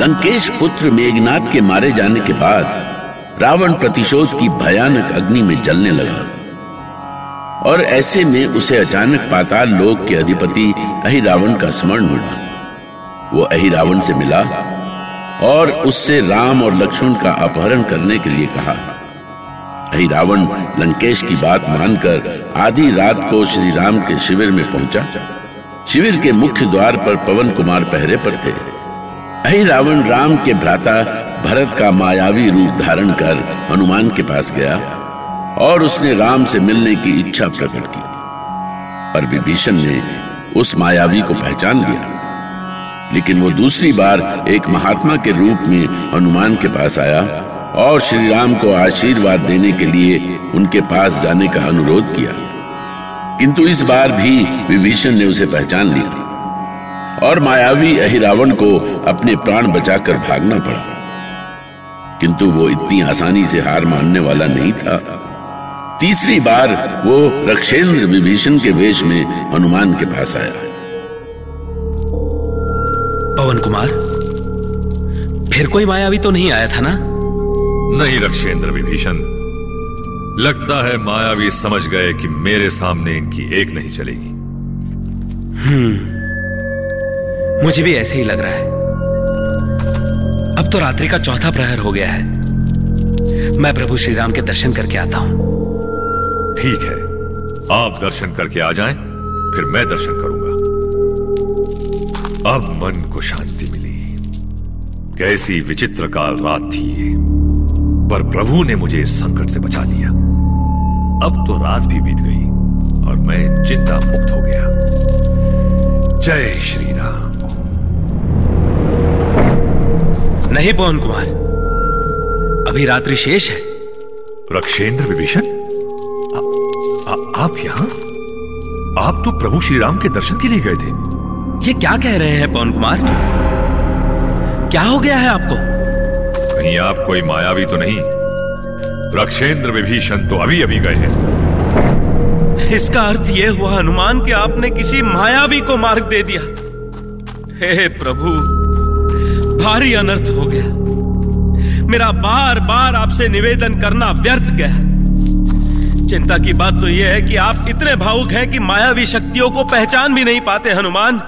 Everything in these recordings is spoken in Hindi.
लंकेश पुत्र मेघनाथ के मारे जाने के बाद रावण प्रतिशोध की भयानक अग्नि में जलने लगा। और ऐसे में उसे अचानक पाताल लोक के अधिपति अहिरावण का स्मरण हुआ। वो अहिरावण से मिला और उससे राम और लक्ष्मण का अपहरण करने के लिए कहा। अहिरावण लंकेश की बात मानकर आधी रात को श्री राम के शिविर में पहुँचा। शिविर के मुख्य द्वार पर पवन कुमार पहरे पर थे। अहिरावण राम के भ्राता भरत का मायावी रूप धारण कर हनुमान के पास गया और उसने राम से मिलने की इच्छा प्रकट की। पर विभीषण ने उस मायावी को पहचान लिया। लेकिन वो दूसरी बार एक महात्मा के रूप में हनुमान के पास आया और श्री राम को आशीर्वाद देने के लिए उनके पास जाने का अनुरोध किया। किंतु इस बार भी विभीषण ने उसे पहचान लिया और मायावी अहिरावण को अपने प्राण बचाकर भागना पड़ा। किंतु वो इतनी आसानी से हार मानने वाला नहीं था। तीसरी बार वो रक्षेंद्र विभीषण के वेश में हनुमान के पास आया। पवन कुमार, फिर कोई मायावी तो नहीं आया था ना? नहीं रक्षेंद्र विभीषण लगता है मायावी समझ गए कि मेरे सामने इनकी एक नहीं चलेगी। मुझे भी ऐसे ही लग रहा है। अब तो रात्रि का चौथा प्रहर हो गया है। मैं प्रभु श्री राम के दर्शन करके आता हूँ। ठीक है। आप दर्शन करके आ जाएँ, फिर मैं दर्शन करूँगा। अब मन को शांति मिली। कैसी विचित्र काल रात थी ये। पर प्रभु ने मुझे इस संकट से बचा लिया। अब तो रात भी बीत गई और मैं चिंता मुक्त हो गया। जय श्री राम। नहीं पवन कुमार। अभी रात्रि शेष है। रक्षेंद्र विभीषण आप यहाँ? आप तो प्रभु श्री राम के दर्शन के लिए गए थे। ये क्या कह रहे हैं पवन कुमार? क्या हो गया है आपको? कहीं आप कोई मायावी तो नहीं? रक्षेंद्र विभीषण तो अभी अभी गए हैं। इसका अर्थ यह हुआ, हनुमान, कि आपने किसी मायावी को मार्ग दे दिया। हे प्रभु, भारी अनर्थ हो गया। मेरा बार बार आपसे निवेदन करना व्यर्थ गया। चिंता की बात तो यह है कि आप इतने भावुक हैं कि मायावी शक्तियों को पहचान भी नहीं पाते, हनुमान।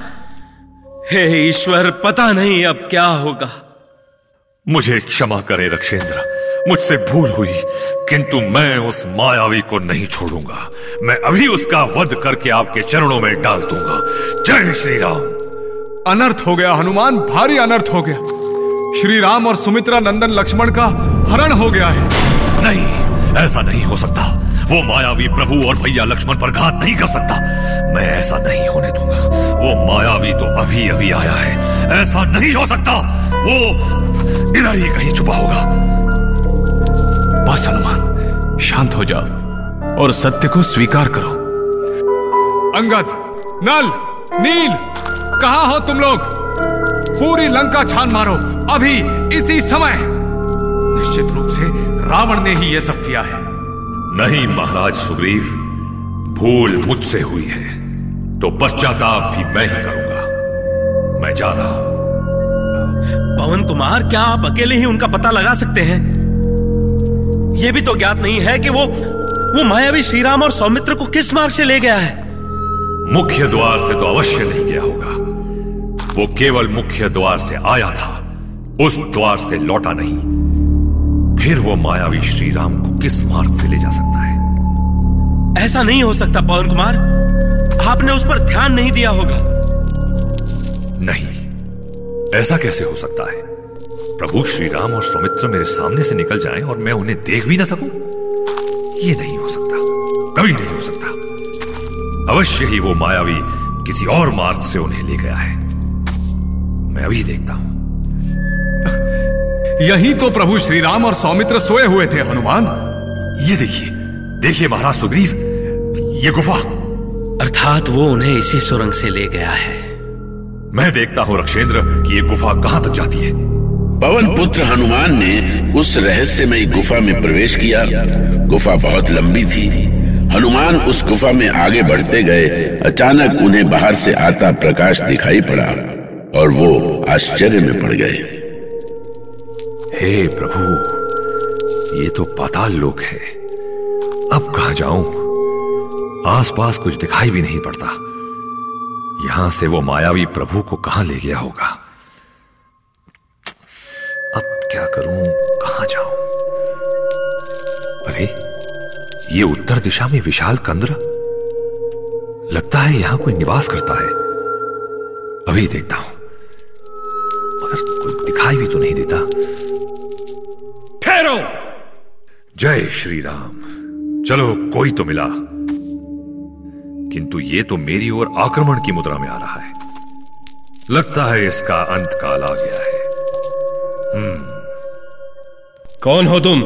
हे, ईश्वर, पता नहीं अब क्या होगा। मुझे क्षमा करें रक्षेंद्र मुझसे भूल हुई किंतु मैं उस मायावी को नहीं छोड़ूँगा। मैं अभी उसका वध करके आपके चरणों में डाल दूँगा। जय श्री राम अनर्थ हो गया हनुमान। भारी अनर्थ हो गया। श्री राम और सुमित्रा नंदन लक्ष्मण का हरण हो गया है। नहीं ऐसा नहीं हो सकता। वो मायावी प्रभु और भैया लक्ष्मण पर घात नहीं कर सकता। मैं ऐसा नहीं होने दूँगा। वो मायावी तो अभी अभी आया है। ऐसा नहीं हो सकता। वो इधर ही कहीं छुपा होगा। बस हनुमान, शांत हो जाओ और सत्य को स्वीकार करो। अंगद, नल, नील, कहा हो तुम लोग? पूरी लंका छान मारो। अभी, इसी समय। निश्चित रूप से रावण ने ही यह सब किया है। नहीं, महाराज सुग्रीव, भूल मुझसे हुई है। तो पश्चाताप भी मैं ही करूँगा। मैं जा रहा हूँ। पवन कुमार क्या आप अकेले ही उनका पता लगा सकते हैं? यह भी तो ज्ञात नहीं है कि वो वो मायावी श्रीराम और सौमित्र को किस मार्ग से ले गया है। मुख्य द्वार से तो अवश्य नहीं गया होगा। वो केवल मुख्य द्वार से आया था उस द्वार से लौटा नहीं। फिर वो मायावी श्री राम को किस मार्ग से ले जा सकता है? ऐसा नहीं हो सकता पवन कुमार। आपने उस पर ध्यान नहीं दिया होगा। नहीं। ऐसा कैसे हो सकता है? प्रभु श्री राम और सौमित्र मेरे सामने से निकल जाएँ और मैं उन्हें देख भी ना सकूँ? ये नहीं हो सकता। कभी नहीं हो सकता। अवश्य ही वो मायावी किसी और मार्ग से उन्हें ले गया है। मैं अभी देखता हूँ। यही तो प्रभु श्री राम और सौमित्र सोए हुए थे हनुमान। ये देखिए देखिए महाराज सुग्रीव ये गुफा। अर्थात वो उन्हें इसी सुरंग से ले गया है। मैं देखता हूँ रक्षेंद्र कि ये गुफा कहाँ तक जाती है। पवन पुत्र हनुमान ने उस रहस्यमय गुफा में प्रवेश किया। गुफा बहुत लंबी थी। हनुमान उस गुफा में आगे बढ़ते गए। अचानक उन्हें बाहर से आता प्रकाश दिखाई पड़ा और वो आश्चर्य में पड़ गए। हे प्रभु ये तो पाताल लोक है। अब कहा जाऊँ? आसपास कुछ दिखाई भी नहीं पड़ता। यहाँ से वो मायावी प्रभु को कहाँ ले गया होगा? अब क्या करूँ? कहाँ जाऊँ? अरे, ये उत्तर दिशा में विशाल कंद्र? लगता है यहाँ कोई निवास करता है। अभी देखता हूँ। मगर कोई दिखाई भी तो नहीं देता। ठहरो! जय श्री राम चलो, कोई तो मिला। किंतु ये तो मेरी ओर आक्रमण की मुद्रा में आ रहा है। लगता है इसका अंत काल आ गया है। कौन हो तुम?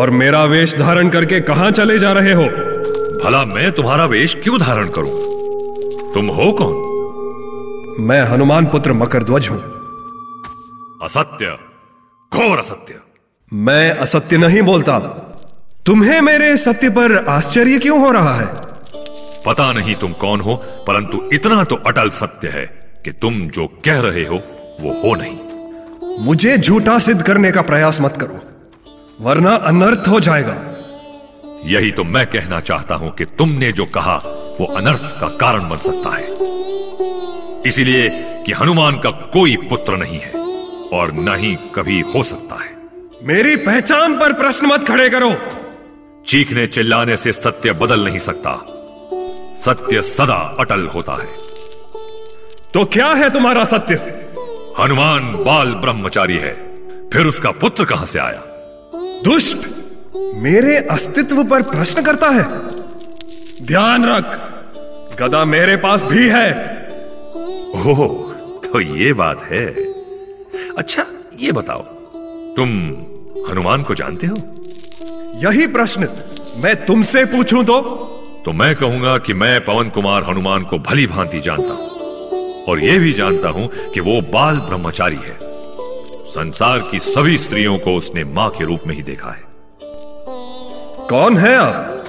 और मेरा वेश धारण करके कहाँ चले जा रहे हो? भला मैं तुम्हारा वेश क्यों धारण करूँ? तुम हो कौन? मैं हनुमान पुत्र मकरध्वज हूँ। असत्य। घोर असत्य। मैं असत्य नहीं बोलता। तुम्हें मेरे सत्य पर आश्चर्य क्यों हो रहा है? पता नहीं तुम कौन हो परंतु इतना तो अटल सत्य है कि तुम जो कह रहे हो वो हो नहीं। मुझे झूठा सिद्ध करने का प्रयास मत करो वरना अनर्थ हो जाएगा। यही तो मैं कहना चाहता हूँ कि तुमने जो कहा वो अनर्थ का कारण बन सकता है। इसीलिए कि हनुमान का कोई पुत्र नहीं है और न ही कभी हो सकता है। मेरी पहचान पर प्रश्न मत खड़े करो। चीखने चिल्लाने से सत्य बदल नहीं सकता। सत्य सदा अटल होता है। तो क्या है तुम्हारा सत्य? हनुमान बाल ब्रह्मचारी है। फिर उसका पुत्र कहाँ से आया? दुष्ट मेरे अस्तित्व पर प्रश्न करता है। ध्यान रख गदा मेरे पास भी है। ओह तो ये बात है। अच्छा ये बताओ तुम हनुमान को जानते हो? यही प्रश्न मैं तुमसे पूछूँ तो? तो मैं कहूँगा कि मैं पवन कुमार हनुमान को भली भांति जानता हूँ। और यह भी जानता हूँ कि वो बाल ब्रह्मचारी है। संसार की सभी स्त्रियों को उसने माँ के रूप में ही देखा है। कौन है आप?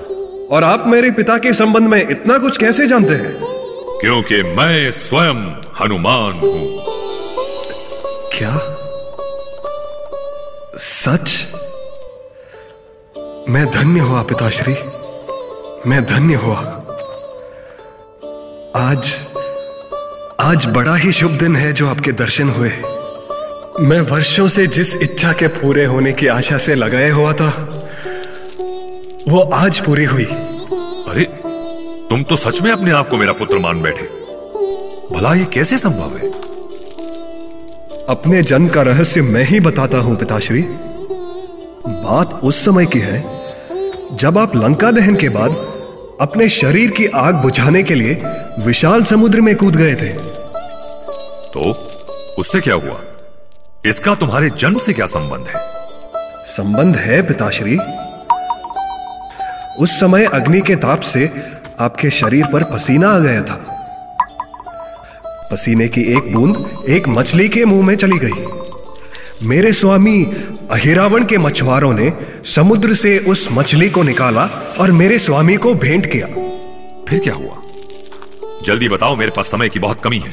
और आप मेरे पिता के संबंध में इतना कुछ कैसे जानते हैं? क्योंकि मैं स्वयं हनुमान हूँ। क्या? सच? मैं धन्य हुआ पिताश्री। मैं धन्य हुआ। आज आज बड़ा ही शुभ दिन है जो आपके दर्शन हुए। मैं वर्षों से जिस इच्छा के पूरे होने की आशा से लगाए हुआ था वो आज पूरी हुई। अरे तुम तो सच में अपने आप को मेरा पुत्र मान बैठे। भला ये कैसे संभव है? अपने जन्म का रहस्य मैं ही बताता हूँ पिताश्री। बात उस समय की है जब आप लंका दहन के बाद अपने शरीर की आग बुझाने के लिए विशाल समुद्र में कूद गए थे। तो उससे क्या हुआ? इसका तुम्हारे जन्म से क्या संबंध है? संबंध है पिताश्री। उस समय अग्नि के ताप से आपके शरीर पर पसीना आ गया था। पसीने की एक बूंद एक मछली के मुँह में चली गई। मेरे स्वामी अहिरावण के मछुआरों ने समुद्र से उस मछली को निकाला और मेरे स्वामी को भेंट किया। फिर क्या हुआ? जल्दी बताओ मेरे पास समय की बहुत कमी है।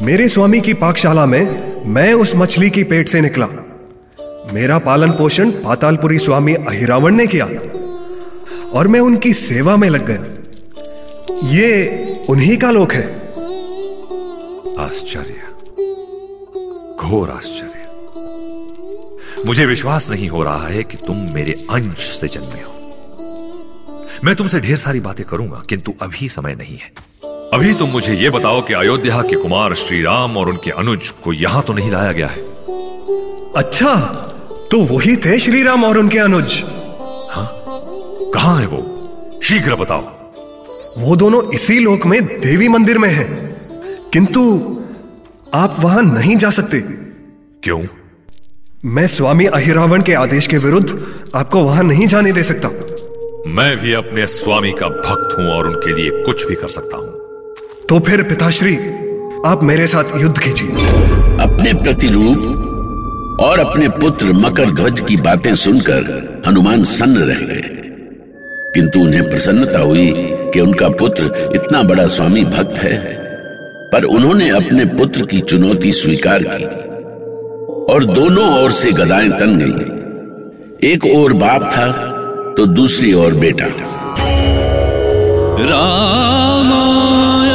मेरे स्वामी की पाकशाला में मैं उस मछली की पेट से निकला। मेरा पालन पोषण पातालपुरी स्वामी अहिरावण ने किया और मैं उनकी सेवा में लग गया। ये उन्हीं का लोक है। आश्चर्य। घोर आश्चर्य। मुझे विश्वास नहीं हो रहा है कि तुम मेरे अंश से जन्मे हो। मैं तुमसे ढेर सारी बातें करूँगा किंतु अभी समय नहीं है। अभी तुम मुझे यह बताओ कि अयोध्या के कुमार श्री राम और उनके अनुज को यहाँ तो नहीं लाया गया है। अच्छा तो वही थे श्री राम और उनके अनुज। हाँ? कहा है वो? शीघ्र बताओ। वो दोनों इसी लोक में देवी मंदिर में हैं। किंतु आप वहाँ नहीं जा सकते। क्यों? मैं स्वामी अहिरावण के आदेश के विरुद्ध आपको वहाँ नहीं जाने दे सकता। मैं भी अपने स्वामी का भक्त हूँ और उनके लिए कुछ भी कर सकता हूँ। तो फिर पिताश्री आप मेरे साथ युद्ध कीजिए। अपने प्रतिरूप और अपने पुत्र मकर ध्वज की बातें सुनकर हनुमान सन्न रह गए। किंतु उन्हें प्रसन्नता हुई कि उनका पुत्र इतना बड़ा स्वामी भक्त है। पर उन्होंने अपने पुत्र की चुनौती स्वीकार की। और दोनों ओर से गदाएँ तन गई। एक और बाप था तो दूसरी ओर बेटा। रामायण